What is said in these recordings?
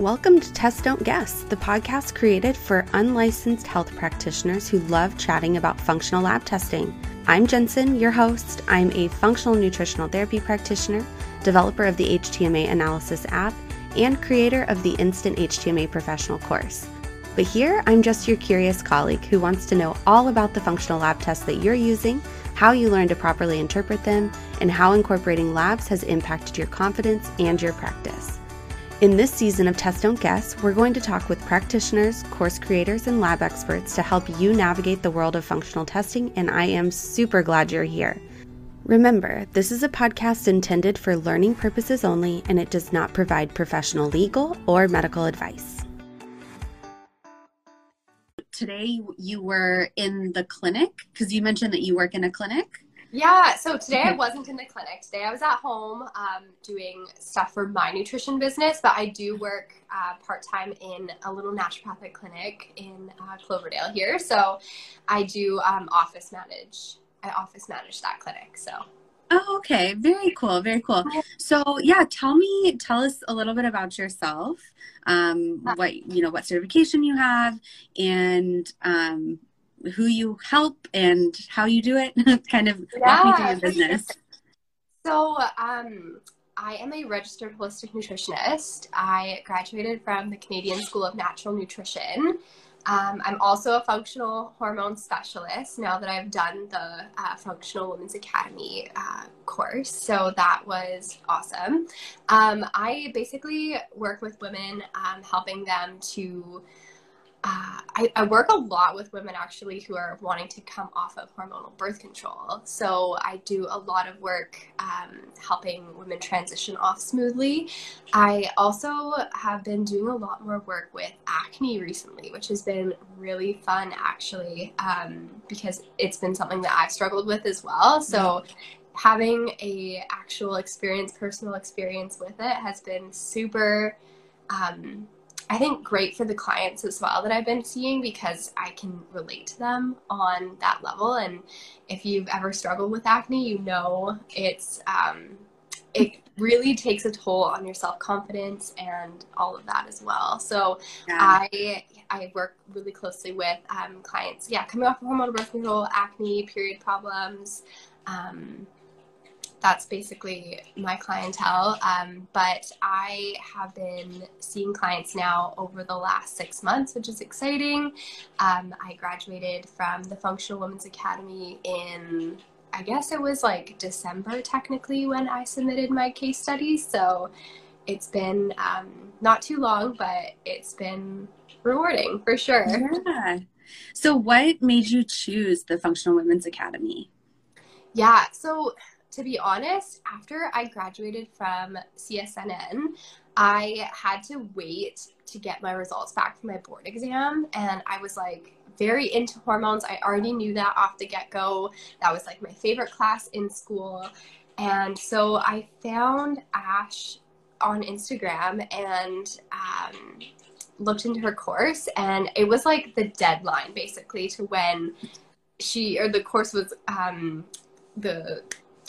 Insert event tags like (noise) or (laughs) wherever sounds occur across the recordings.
Welcome to Test Don't Guess, the podcast created for unlicensed health practitioners who love chatting about functional lab testing. I'm Jensen, your host. I'm a functional nutritional therapy practitioner, developer of the HTMA Analysis app, and creator of the Instant HTMA Professional course. But here, I'm just your curious colleague who wants to know all about the functional lab tests that you're using, how you learn to properly interpret them, and how incorporating labs has impacted your confidence and your practice. In this season of Test Don't Guess, we're going to talk with practitioners, course creators, and lab experts to help you navigate the world of functional testing, and I am super glad you're here. Remember, this is a podcast intended for learning purposes only, and it does not provide professional legal or medical advice. Today, you were in the clinic because you mentioned that you work in a clinic. Yeah, so today I wasn't in the clinic. Today I was at home um, doing stuff for my nutrition business, but I do work uh, part time in a little naturopathic clinic in uh, Cloverdale here. So I do um, office manage. I office manage that clinic. So. Oh, okay. Very cool. Very cool. So, yeah, tell me, tell us a little bit about yourself. Um, what you know, what certification you have, and um, who you help and how you do it. (laughs) kind of yeah, walk me through your business. (laughs) So, um, I am a registered holistic nutritionist. I graduated from the Canadian School of Natural Nutrition. Um, I'm also a functional hormone specialist now that I've done the uh, Functional Women's Academy uh, course. So that was awesome. Um, I basically work with women, um, helping them to uh, I, I, work a lot with women actually who are wanting to come off of hormonal birth control. So I do a lot of work um, helping women transition off smoothly. I also have been doing a lot more work with acne recently, which has been really fun actually, um, because it's been something that I've struggled with as well. So having a actual experience, personal experience with it has been super. Um, I think great for the clients as well that I've been seeing because I can relate to them on that level. And if you've ever struggled with acne, you know it's um, it really takes a toll on your self confidence and all of that as well. So yeah. I I work really closely with um, clients, yeah, coming off of hormonal birth control, acne, period problems. Um, that's basically my clientele. Um, but I have been seeing clients now over the last six months, which is exciting. Um, I graduated from the Functional Women's Academy in, I guess it was like December technically when I submitted my case study. So it's been um, not too long, but it's been rewarding for sure. Yeah. So, what made you choose the Functional Women's Academy? Yeah. So, to be honest, after I graduated from CSNN, I had to wait to get my results back from my board exam. And I was like very into hormones. I already knew that off the get go. That was like my favorite class in school. And so I found Ash on Instagram and um, looked into her course. And it was like the deadline basically to when she, or the course was, um, the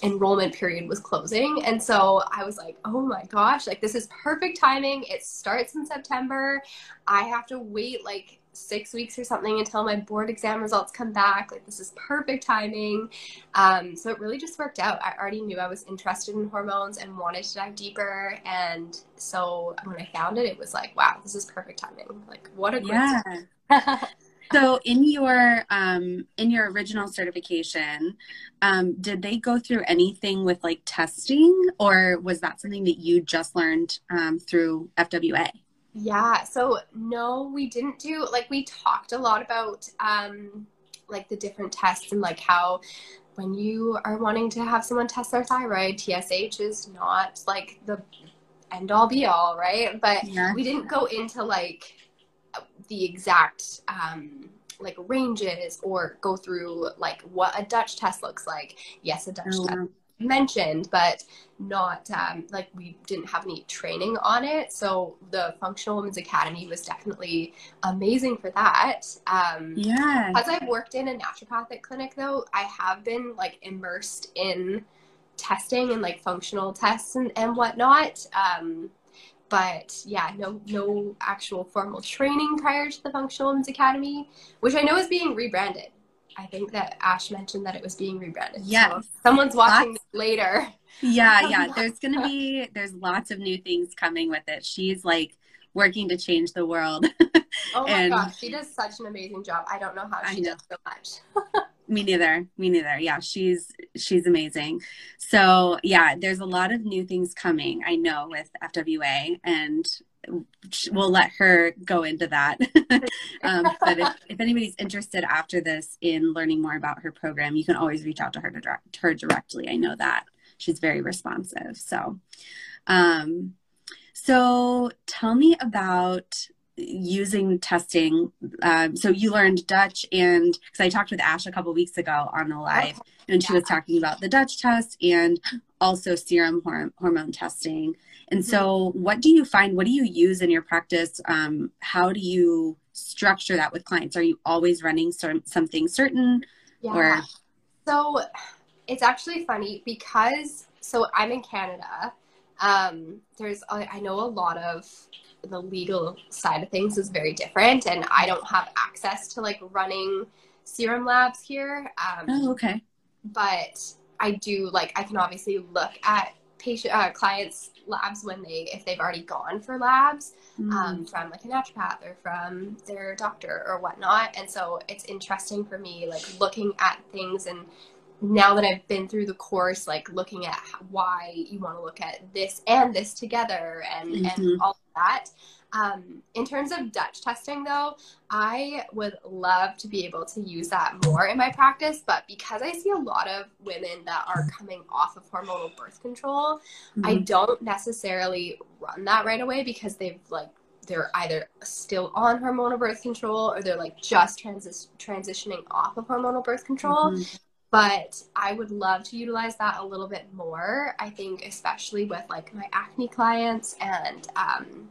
enrollment period was closing. And so I was like, oh my gosh, like this is perfect timing. It starts in September. I have to wait like six weeks or something until my board exam results come back. Like this is perfect timing. Um, so it really just worked out. I already knew I was interested in hormones and wanted to dive deeper. And so when I found it, it was like, wow, this is perfect timing. Like what a great yeah. (laughs) so in your um, in your original certification um, did they go through anything with like testing or was that something that you just learned um, through fwa yeah so no we didn't do like we talked a lot about um, like the different tests and like how when you are wanting to have someone test their thyroid tsh is not like the end all be all right but yeah. we didn't go into like the exact um, like ranges or go through like what a Dutch test looks like. Yes, a Dutch oh, test mentioned, but not um, like we didn't have any training on it. So the Functional Women's Academy was definitely amazing for that. Um, yeah. As I've worked in a naturopathic clinic, though, I have been like immersed in testing and like functional tests and, and whatnot. Um, but yeah, no no actual formal training prior to the Functional Women's Academy, which I know is being rebranded. I think that Ash mentioned that it was being rebranded. Yes. So someone's watching later. Yeah, yeah. (laughs) There's gonna be there's lots of new things coming with it. She's like working to change the world. (laughs) oh my and, gosh, she does such an amazing job. I don't know how she know. does so much. (laughs) me neither. Me neither. Yeah, she's she's amazing. So yeah, there's a lot of new things coming. I know with FWA, and we'll let her go into that. (laughs) um, but if, if, anybody's interested after this in learning more about her program, you can always reach out to her to direct, her directly. I know that she's very responsive. So, um, so tell me about using testing. Um, so you learned Dutch, and because I talked with Ash a couple weeks ago on the live, and she yeah. was talking about the Dutch test and also serum hormone testing. And so, mm-hmm. what do you find? What do you use in your practice? Um, how do you structure that with clients? Are you always running some, something certain? Yeah. Or so it's actually funny because so I'm in Canada. Um, there's I know a lot of the legal side of things is very different, and I don't have access to like running serum labs here. Um, oh, okay. But I do like I can obviously look at patient uh, clients labs when they if they've already gone for labs mm. um, from like a naturopath or from their doctor or whatnot and so it's interesting for me like looking at things and now that I've been through the course, like looking at why you want to look at this and this together and, mm-hmm. and all that. Um, in terms of Dutch testing, though, I would love to be able to use that more in my practice. But because I see a lot of women that are coming off of hormonal birth control, mm-hmm. I don't necessarily run that right away because they've like they're either still on hormonal birth control or they're like just transi- transitioning off of hormonal birth control. Mm-hmm but I would love to utilize that a little bit more. I think, especially with like my acne clients and um,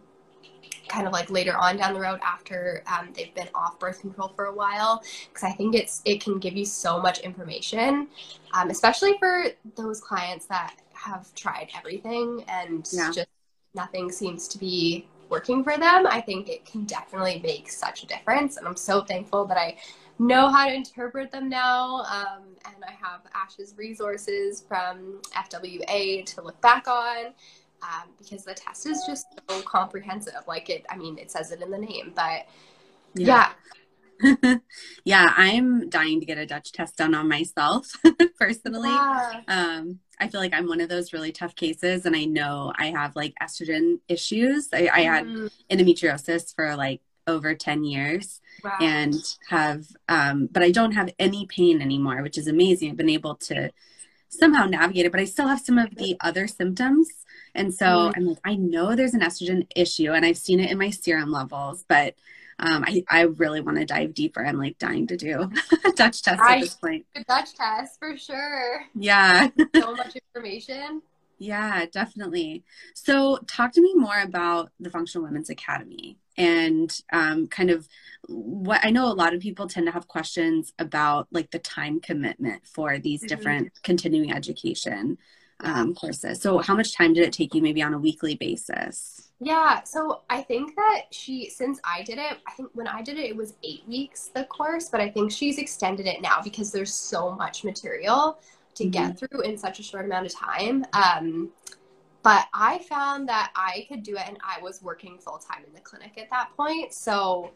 kind of like later on down the road after um, they've been off birth control for a while, because I think it's it can give you so much information, um, especially for those clients that have tried everything and yeah. just nothing seems to be working for them. I think it can definitely make such a difference, and I'm so thankful that I know how to interpret them now. Um, and I have Ash's resources from FWA to look back on um, because the test is just so comprehensive. Like it, I mean, it says it in the name, but yeah. Yeah, (laughs) yeah I'm dying to get a Dutch test done on myself (laughs) personally. Yeah. Um, I feel like I'm one of those really tough cases, and I know I have like estrogen issues. I, I had mm. endometriosis for like over 10 years wow. and have um, but i don't have any pain anymore which is amazing i've been able to somehow navigate it but i still have some of the other symptoms and so mm. i'm like i know there's an estrogen issue and i've seen it in my serum levels but um, I, I really want to dive deeper. I'm like dying to do (laughs) a Dutch test I, at this point. Dutch test for sure. Yeah. (laughs) so much information. Yeah, definitely. So, talk to me more about the Functional Women's Academy and um, kind of what I know a lot of people tend to have questions about like the time commitment for these mm-hmm. different continuing education um, courses. So, how much time did it take you maybe on a weekly basis? Yeah, so I think that she, since I did it, I think when I did it, it was eight weeks, the course, but I think she's extended it now because there's so much material to mm-hmm. get through in such a short amount of time. Um, but I found that I could do it, and I was working full time in the clinic at that point. So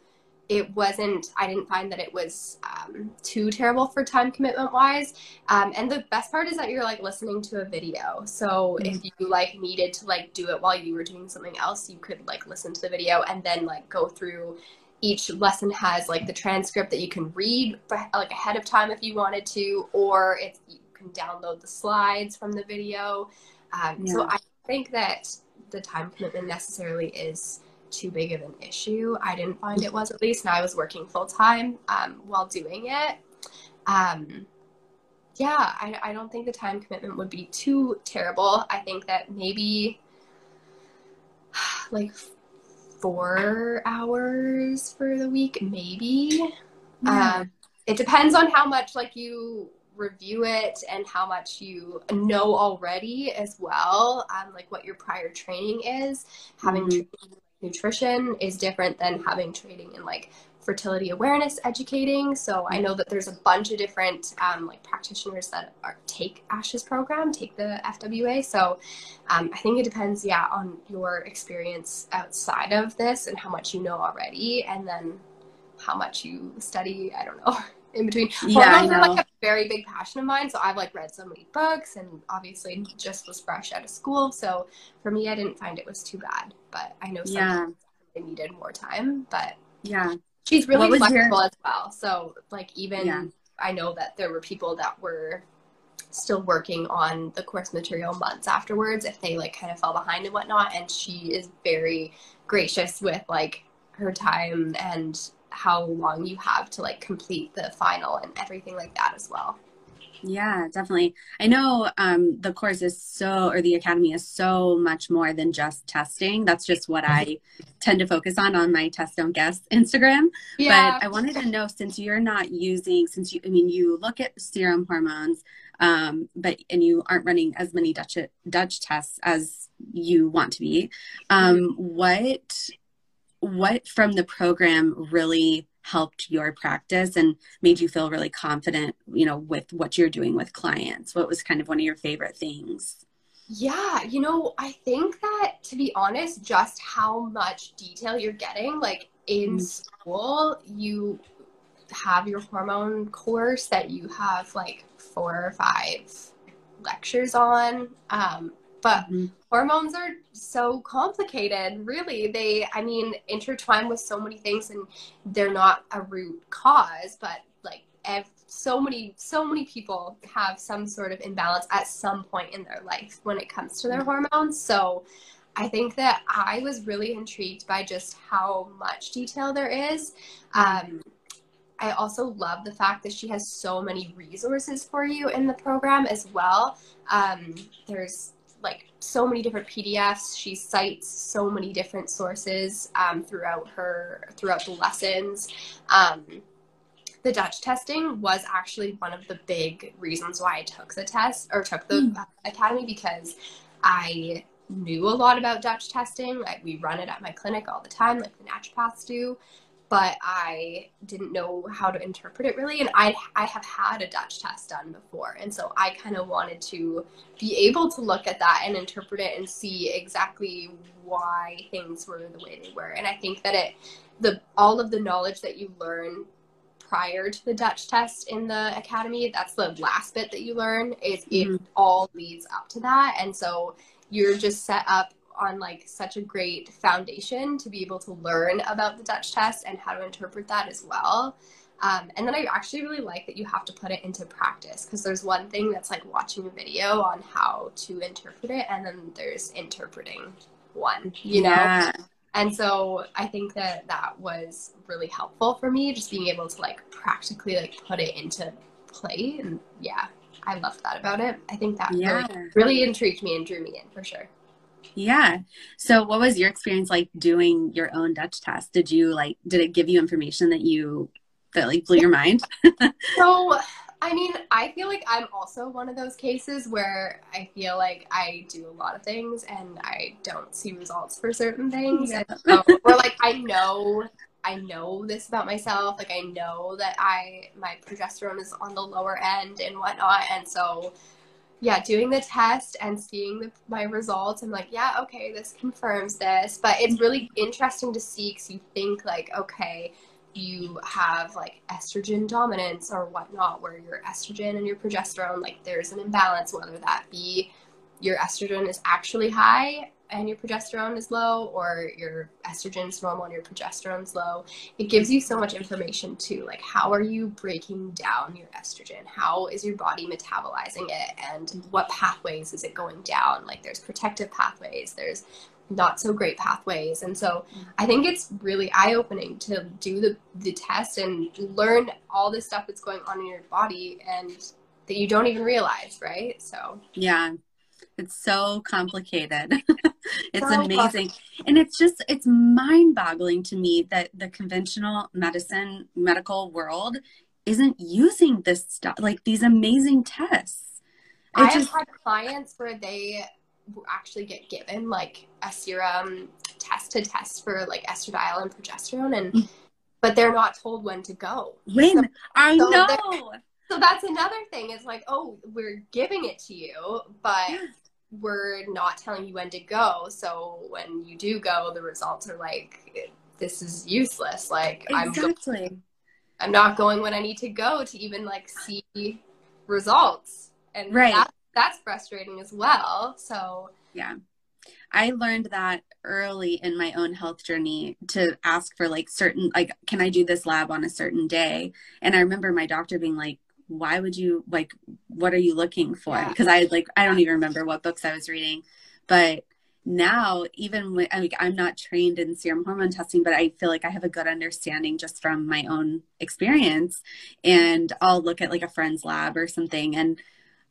it wasn't, I didn't find that it was um, too terrible for time commitment wise. Um, and the best part is that you're like listening to a video. So mm-hmm. if you like needed to like do it while you were doing something else, you could like listen to the video and then like go through each lesson has like the transcript that you can read like ahead of time if you wanted to, or if you can download the slides from the video. Um, yeah. So I think that the time commitment necessarily is too big of an issue. I didn't find it was at least, and I was working full time um, while doing it. Um, yeah, I, I don't think the time commitment would be too terrible. I think that maybe (sighs) like four hours for the week, maybe. Yeah. Um, it depends on how much like you review it and how much you know already as well, um, like what your prior training is. Having mm-hmm. nutrition is different than having training in like fertility awareness educating. So I know that there's a bunch of different um, like practitioners that are, take Ash's program, take the FWA. So um, I think it depends, yeah, on your experience outside of this and how much you know already, and then how much you study. I don't know. In between, yeah, hormones are like a very big passion of mine. So I've like read so many books, and obviously just was fresh out of school. So for me, I didn't find it was too bad. But I know some yeah. needed more time. But yeah, she's really flexible your... as well. So like even yeah. I know that there were people that were still working on the course material months afterwards if they like kind of fell behind and whatnot. And she is very gracious with like her time and how long you have to like complete the final and everything like that as well. Yeah, definitely. I know um, the course is so, or the academy is so much more than just testing. That's just what I tend to focus on on my test don't guess Instagram. Yeah. But I wanted to know since you're not using, since you, I mean, you look at serum hormones, um, but and you aren't running as many Dutch Dutch tests as you want to be. Um, what what from the program really helped your practice and made you feel really confident, you know, with what you're doing with clients? What was kind of one of your favorite things? Yeah, you know, I think that to be honest, just how much detail you're getting, like in mm. school, you have your hormone course that you have like four or five lectures on. Um, but mm-hmm. hormones are so complicated, really. They, I mean, intertwine with so many things and they're not a root cause, but like ev- so many, so many people have some sort of imbalance at some point in their life when it comes to their mm-hmm. hormones. So I think that I was really intrigued by just how much detail there is. Um, I also love the fact that she has so many resources for you in the program as well. Um, there's like so many different PDFs. She cites so many different sources um, throughout her throughout the lessons. Um, the Dutch testing was actually one of the big reasons why I took the test or took the mm. academy because I knew a lot about Dutch testing. Like we run it at my clinic all the time, like the naturopaths do but I didn't know how to interpret it really. And I I have had a Dutch test done before, and so I kind of wanted to be able to look at that and interpret it and see exactly why things were the way they were. And I think that it the all of the knowledge that you learn prior to the Dutch test in the academy, that's the last bit that you learn. Is mm-hmm. it all leads up to that, and so you're just set up on like such a great foundation to be able to learn about the Dutch test and how to interpret that as well. Um, and then I actually really like that you have to put it into practice because there's one thing that's like watching a video on how to interpret it, and then there's interpreting one, you yeah. know? And so I think that that was really helpful for me, just being able to like practically like put it into play. And yeah, I loved that about it. I think that yeah. really, really intrigued me and drew me in for sure. Yeah. So what was your experience like doing your own Dutch test? Did you like did it give you information that you that like blew your mind? (laughs) so (laughs) I mean, I feel like I'm also one of those cases where I feel like I do a lot of things and I don't see results for certain things. Yeah. So, or like I know I know this about myself. Like I know that I my progesterone is on the lower end and whatnot, and so yeah, doing the test and seeing the, my results, I'm like, yeah, okay, this confirms this. But it's really interesting to see because you think like, okay, you have like estrogen dominance or whatnot, where your estrogen and your progesterone, like there's an imbalance, whether that be your estrogen is actually high and your progesterone is low or your estrogen is normal and your progesterone is low it gives you so much information too like how are you breaking down your estrogen? How is your body metabolizing it? And what pathways is it going down? Like there's protective pathways there's not so great pathways. And so i think it's really eye-opening to do the, the test and learn all this stuff that's going on in your body and that you don't even realize right? So yeah it's so complicated. (laughs) it's so amazing. And it's just, it's mind boggling to me that the conventional medicine, medical world isn't using this stuff, like these amazing tests. It I just, have had clients where they actually get given like a serum test to test for like estradiol and progesterone, and Mm. but they're not told when to go. when So- I so know. So that's another thing. It's like, oh, we're giving it to you, but Yeah. We're not telling you when to go. So when you do go, the results are like, this is useless. Like I'm go- I'm not going when I need to go to even like see results, and Right. that, that's frustrating as well. So Yeah. I learned that early in my own health journey to ask for like certain like can I do this lab on a certain day? And I remember my doctor being like why would you like what are you looking for? Yeah. Because I like I don't even remember what books I was reading. But now even when like I'm not trained in serum hormone testing, but I feel like I have a good understanding just from my own experience. And I'll look at like a friend's lab or something and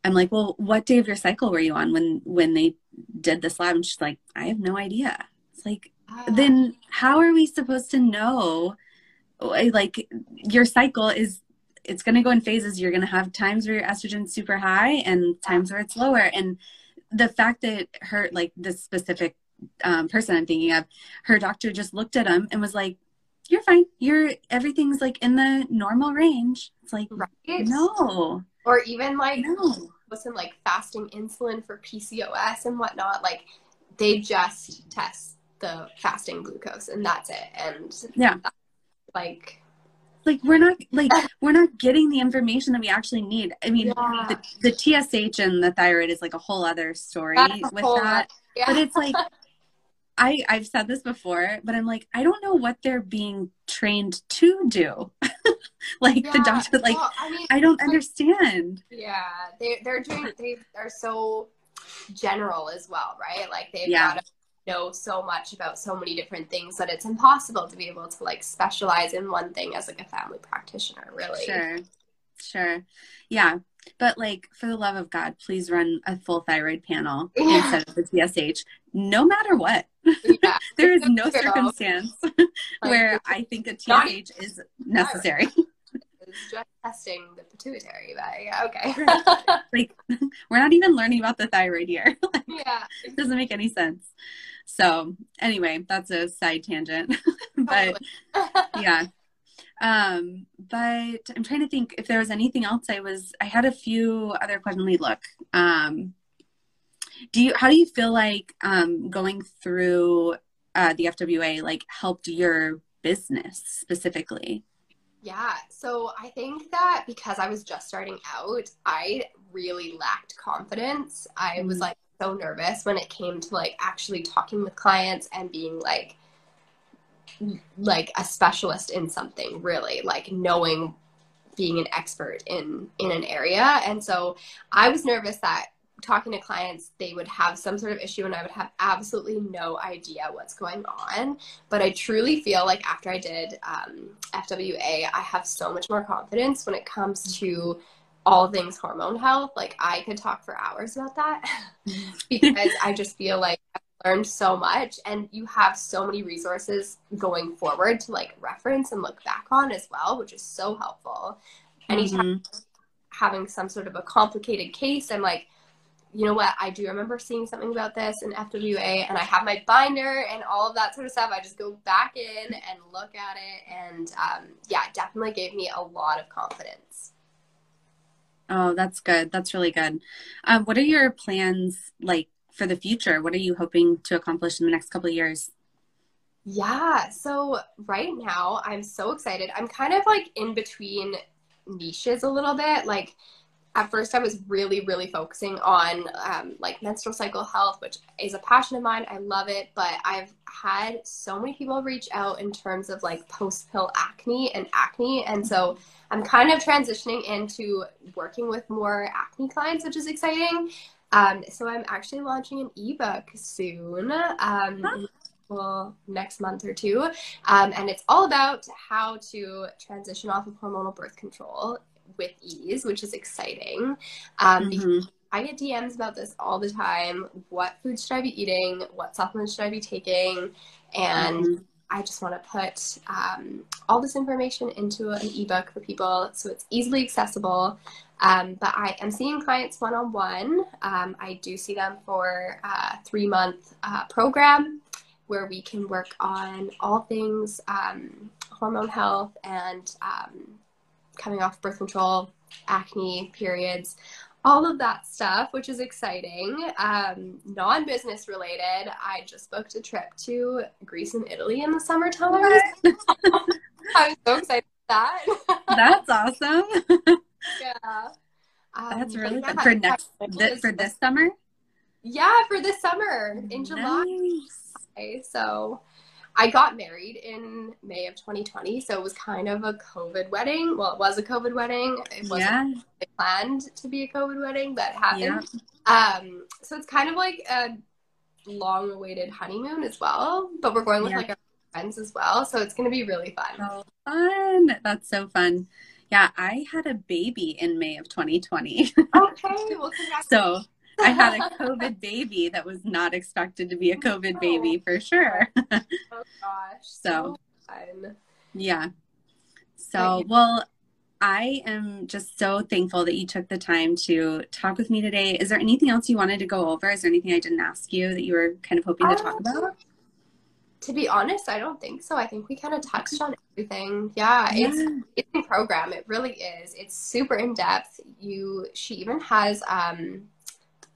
I'm like, well, what day of your cycle were you on when when they did this lab? And she's like, I have no idea. It's like, ah, then how are we supposed to know? Like, your cycle is it's going to go in phases. You're going to have times where your estrogen's super high and times where it's lower. And the fact that her, like this specific um, person I'm thinking of, her doctor just looked at him and was like, "You're fine. You're everything's like in the normal range." It's like, right? no, Or even like no. listen, like fasting insulin for PCOS and whatnot. Like they just test the fasting glucose and that's it. And Yeah. like like we're not like (laughs) we're not getting the information that we actually need i mean Yeah. the, the tsh and the thyroid is like a whole other story That's with that yeah. but it's like (laughs) i i've said this before but i'm like i don't know what they're being trained to do (laughs) like the doctor like well, I mean, i don't understand yeah, they they're doing they are so general as well, right? Like they've Yeah. got to know so much about so many different things that it's impossible to be able to like specialize in one thing as like a family practitioner, really. sure sure yeah but like for the love of god please run a full thyroid panel Yeah. instead of the tsh no matter what Yeah. (laughs) there is no true. circumstance Like, (laughs) where I think a TSH is necessary. (laughs) it's just testing the pituitary, but yeah, okay. like, we're not even learning about the thyroid here. like, yeah. it doesn't make any sense. So, anyway, that's a side tangent. (laughs) but yeah. Um, but I'm trying to think if there was anything else I was, I had a few other questions. Let me look. Um, do you, how do you feel like um, going through uh, the FWA like helped your business specifically? Yeah, so I think that because I was just starting out, I really lacked confidence. I was Mhm. like so nervous when it came to like actually talking with clients and being like like a specialist in something really, like knowing being an expert in in an area. And so I was nervous that talking to clients they would have some sort of issue and I would have absolutely no idea what's going on but I truly feel like after I did um, FWA, I have so much more confidence when it comes to all things hormone health. Like I could talk for hours about that (laughs) because I just feel like I've learned so much, and you have so many resources going forward to like reference and look back on as well, which is so helpful. Anytime Mhm. having some sort of a complicated case, I'm like, you know what? I do remember seeing something about this in FWA, and I have my binder and all of that sort of stuff. I just go back in and look at it, and um, yeah, it definitely gave me a lot of confidence. Oh, that's good. That's really good. Um, what are your plans like for the future? What are you hoping to accomplish in the next couple of years? Yeah, so right now I'm so excited. I'm kind of like in between niches a little bit. Like at first I was really, really focusing on um, like menstrual cycle health, which is a passion of mine. I love it, but I've had so many people reach out in terms of like post pill acne and acne, and so I'm kind of transitioning into working with more acne clients, which is exciting. Um, so I'm actually launching an ebook soon. Um, well, next month or two. Um, and it's all about how to transition off of hormonal birth control with ease, which is exciting. Um, Mhm. I get DMs about this all the time. What foods should I be eating? What supplements should I be taking? And Mhm. I just want to put um, all this information into an ebook for people so it's easily accessible. Um, but I am seeing clients one on one. I do see them for a three month uh, program where we can work on all things um, hormone health and um, coming off birth control, acne, periods, all of that stuff, which is exciting. Um, non business related, I just booked a trip to Greece and Italy in the summertime. (laughs) I'm so excited for that. That's awesome. (laughs) yeah. Um, That's really good for next for this summer. Yeah, for this summer in July. Nice. So I got married in May of 2020, so it was kind of a COVID wedding. Well, it was a COVID wedding. It wasn't yeah. planned to be a COVID wedding, but happened. Yeah. Um, so it's kind of like a long-awaited honeymoon as well. But we're going with yeah. like our friends as well, so it's going to be really fun. Fun! That's so fun. Yeah, I had a baby in May of 2020. okay, well, (laughs) so I had a (laughs) COVID baby that was not expected to be a COVID baby for sure. (laughs) oh gosh. So, yeah. So, well, I am just so thankful that you took the time to talk with me today. Is there anything else you wanted to go over? Is there anything I didn't ask you that you were kind of hoping to talk about? To be honest, I don't think so. I think we kind of touched on everything. Yeah, yeah. it's it's a program. It really is. It's super in depth. You she even has um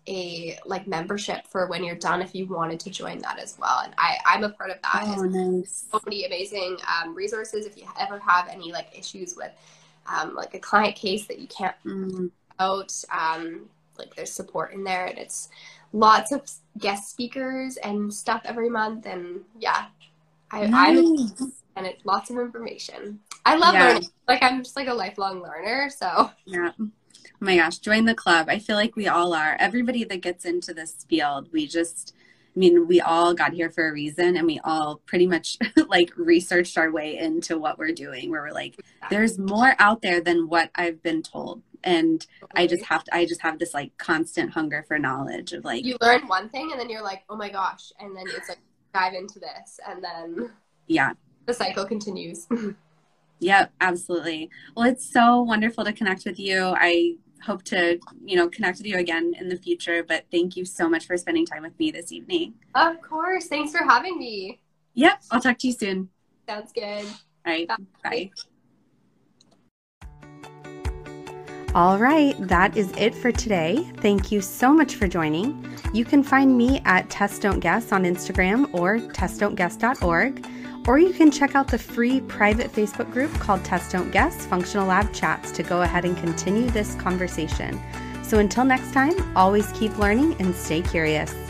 a like membership for when you're done if you wanted to join that as well. And I, I'm a part of that. Oh, nice. So many amazing um, resources if you ever have any like issues with um, like a client case that you can't mm. out. Um, like there's support in there and it's lots of guest speakers and stuff every month. And yeah, I, nice. I'm and it's lots of information. I love yeah. learning. Like I'm just like a lifelong learner. So yeah. Oh my gosh, join the club. I feel like we all are. Everybody that gets into this field, we just, I mean, we all got here for a reason and we all pretty much (laughs) like researched our way into what we're doing, where we're like, there's more out there than what I've been told. And I just have to, I just have this like constant hunger for knowledge of like, you learn one thing and then you're like, oh my gosh. And then it's like, dive into this. And then, yeah, the cycle continues. (laughs) Yep, absolutely. Well, it's so wonderful to connect with you. I hope to, you know, connect with you again in the future. But thank you so much for spending time with me this evening. Of course. Thanks for having me. Yep. I'll talk to you soon. Sounds good. All right. Bye. Bye. All right, that is it for today. Thank you so much for joining. You can find me at Test Don't Guess on Instagram or testdon'tguess.org. Or you can check out the free private Facebook group called Test Don't Guess Functional Lab Chats to go ahead and continue this conversation. So until next time, always keep learning and stay curious.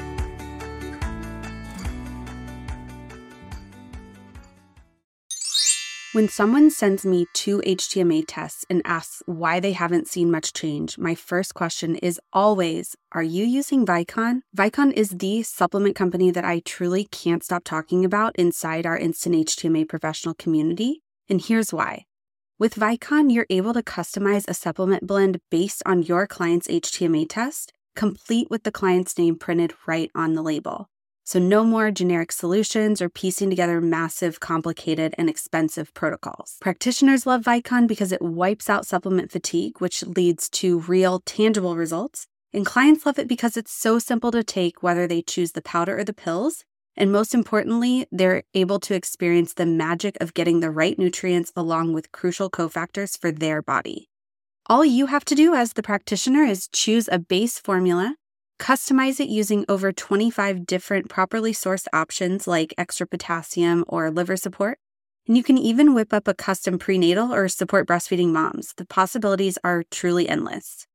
When someone sends me two HTMA tests and asks why they haven't seen much change, my first question is always Are you using Vicon? Vicon is the supplement company that I truly can't stop talking about inside our Instant HTMA professional community. And here's why. With Vicon, you're able to customize a supplement blend based on your client's HTMA test, complete with the client's name printed right on the label. So, no more generic solutions or piecing together massive, complicated, and expensive protocols. Practitioners love Vicon because it wipes out supplement fatigue, which leads to real, tangible results. And clients love it because it's so simple to take, whether they choose the powder or the pills. And most importantly, they're able to experience the magic of getting the right nutrients along with crucial cofactors for their body. All you have to do as the practitioner is choose a base formula Customize it using over 25 different properly sourced options like extra potassium or liver support. And you can even whip up a custom prenatal or support breastfeeding moms. The possibilities are truly endless.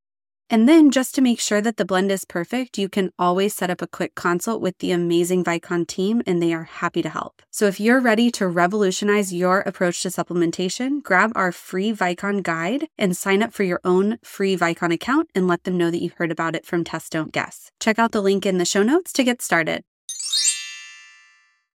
And then, just to make sure that the blend is perfect, you can always set up a quick consult with the amazing Vicon team, and they are happy to help. So, if you're ready to revolutionize your approach to supplementation, grab our free Vicon guide and sign up for your own free Vicon account and let them know that you heard about it from Test Don't Guess. Check out the link in the show notes to get started.